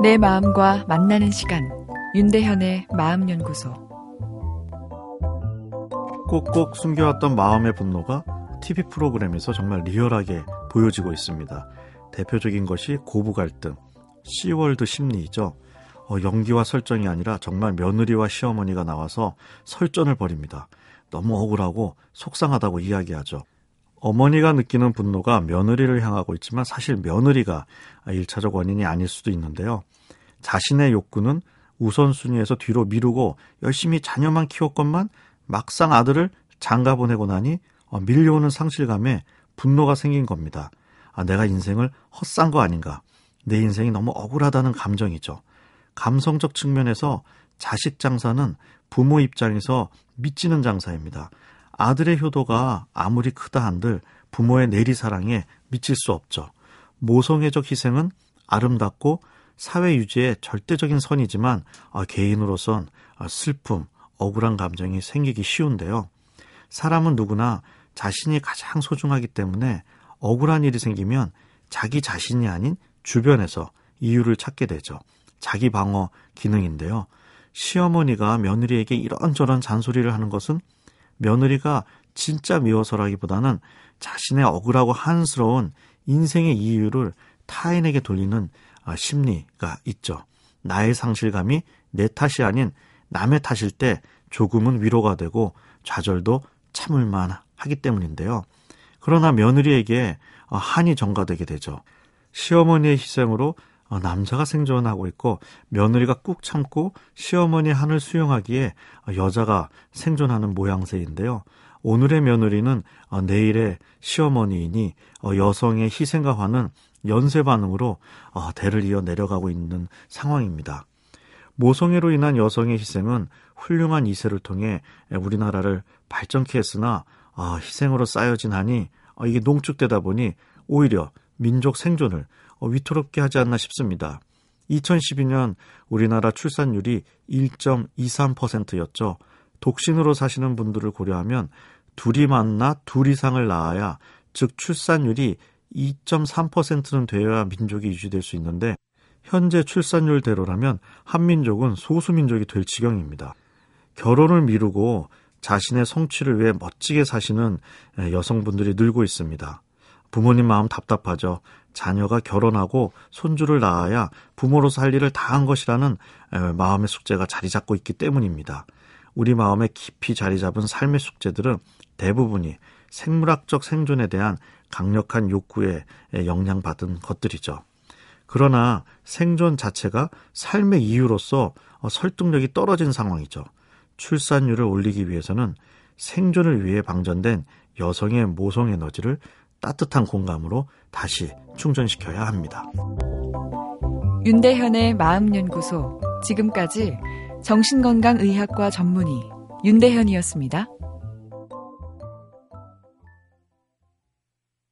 내 마음과 만나는 시간 윤대현의 마음연구소 꼭꼭 숨겨왔던 마음의 분노가 TV 프로그램에서 정말 리얼하게 보여지고 있습니다. 대표적인 것이 고부 갈등, 시월드 심리이죠. 어, 연기와 설정이 아니라 정말 며느리와 시어머니가 나와서 설전을 벌입니다. 너무 억울하고 속상하다고 이야기하죠. 어머니가 느끼는 분노가 며느리를 향하고 있지만 사실 며느리가 1차적 원인이 아닐 수도 있는데요. 자신의 욕구는 우선순위에서 뒤로 미루고 열심히 자녀만 키웠건만 막상 아들을 장가 보내고 나니 어, 밀려오는 상실감에 분노가 생긴 겁니다. 아, 내가 인생을 헛산 거 아닌가. 내 인생이 너무 억울하다는 감정이죠. 감성적 측면에서 자식 장사는 부모 입장에서 미치는 장사입니다. 아들의 효도가 아무리 크다 한들 부모의 내리사랑에 미칠 수 없죠. 모성애적 희생은 아름답고 사회 유지의 절대적인 선이지만 아, 개인으로선 아, 슬픔, 억울한 감정이 생기기 쉬운데요. 사람은 누구나 자신이 가장 소중하기 때문에 억울한 일이 생기면 자기 자신이 아닌 주변에서 이유를 찾게 되죠. 자기 방어 기능인데요. 시어머니가 며느리에게 이런저런 잔소리를 하는 것은 며느리가 진짜 미워서라기보다는 자신의 억울하고 한스러운 인생의 이유를 타인에게 돌리는 아, 심리가 있죠. 나의 상실감이 내 탓이 아닌 남의 탓일 때 조금은 위로가 되고 좌절도 참을만 하기 때문인데요. 그러나 며느리에게 어, 한이 전가되게 되죠. 시어머니의 희생으로 어, 남자가 생존하고 있고 며느리가 꾹 참고 시어머니 한을 수용하기에 어, 여자가 생존하는 모양새인데요. 오늘의 며느리는 내일의 시어머니이니 여성의 희생과 화는 연쇄 반응으로 대를 이어 내려가고 있는 상황입니다. 모성애로 인한 여성의 희생은 훌륭한 이세를 통해 우리나라를 발전케 했으나 희생으로 쌓여진 한이 이게 농축되다 보니 오히려 민족 생존을 위태롭게 하지 않나 싶습니다. 2012년 우리나라 출산율이 1.23%였죠. 독신으로 사시는 분들을 고려하면 둘이 만나 둘 이상을 낳아야 즉 출산율이 2.3%는 되어야 민족이 유지될 수 있는데 현재 출산율대로라면 한민족은 소수민족이 될 지경입니다. 결혼을 미루고 자신의 성취를 위해 멋지게 사시는 여성분들이 늘고 있습니다. 부모님 마음 답답하죠. 자녀가 결혼하고 손주를 낳아야 부모로서 할 일을 다 한 것이라는 마음의 숙제가 자리 잡고 있기 때문입니다. 우리 마음에 깊이 자리 잡은 삶의 숙제들은 대부분이 생물학적 생존에 대한 강력한 욕구에 영향받은 것들이죠. 그러나 생존 자체가 삶의 이유로서 설득력이 떨어진 상황이죠. 출산율을 올리기 위해서는 생존을 위해 방전된 여성의 모성 에너지를 따뜻한 공감으로 다시 충전시켜야 합니다. 윤대현의 마음연구소 지금까지 정신건강의학과 전문의 윤대현이었습니다.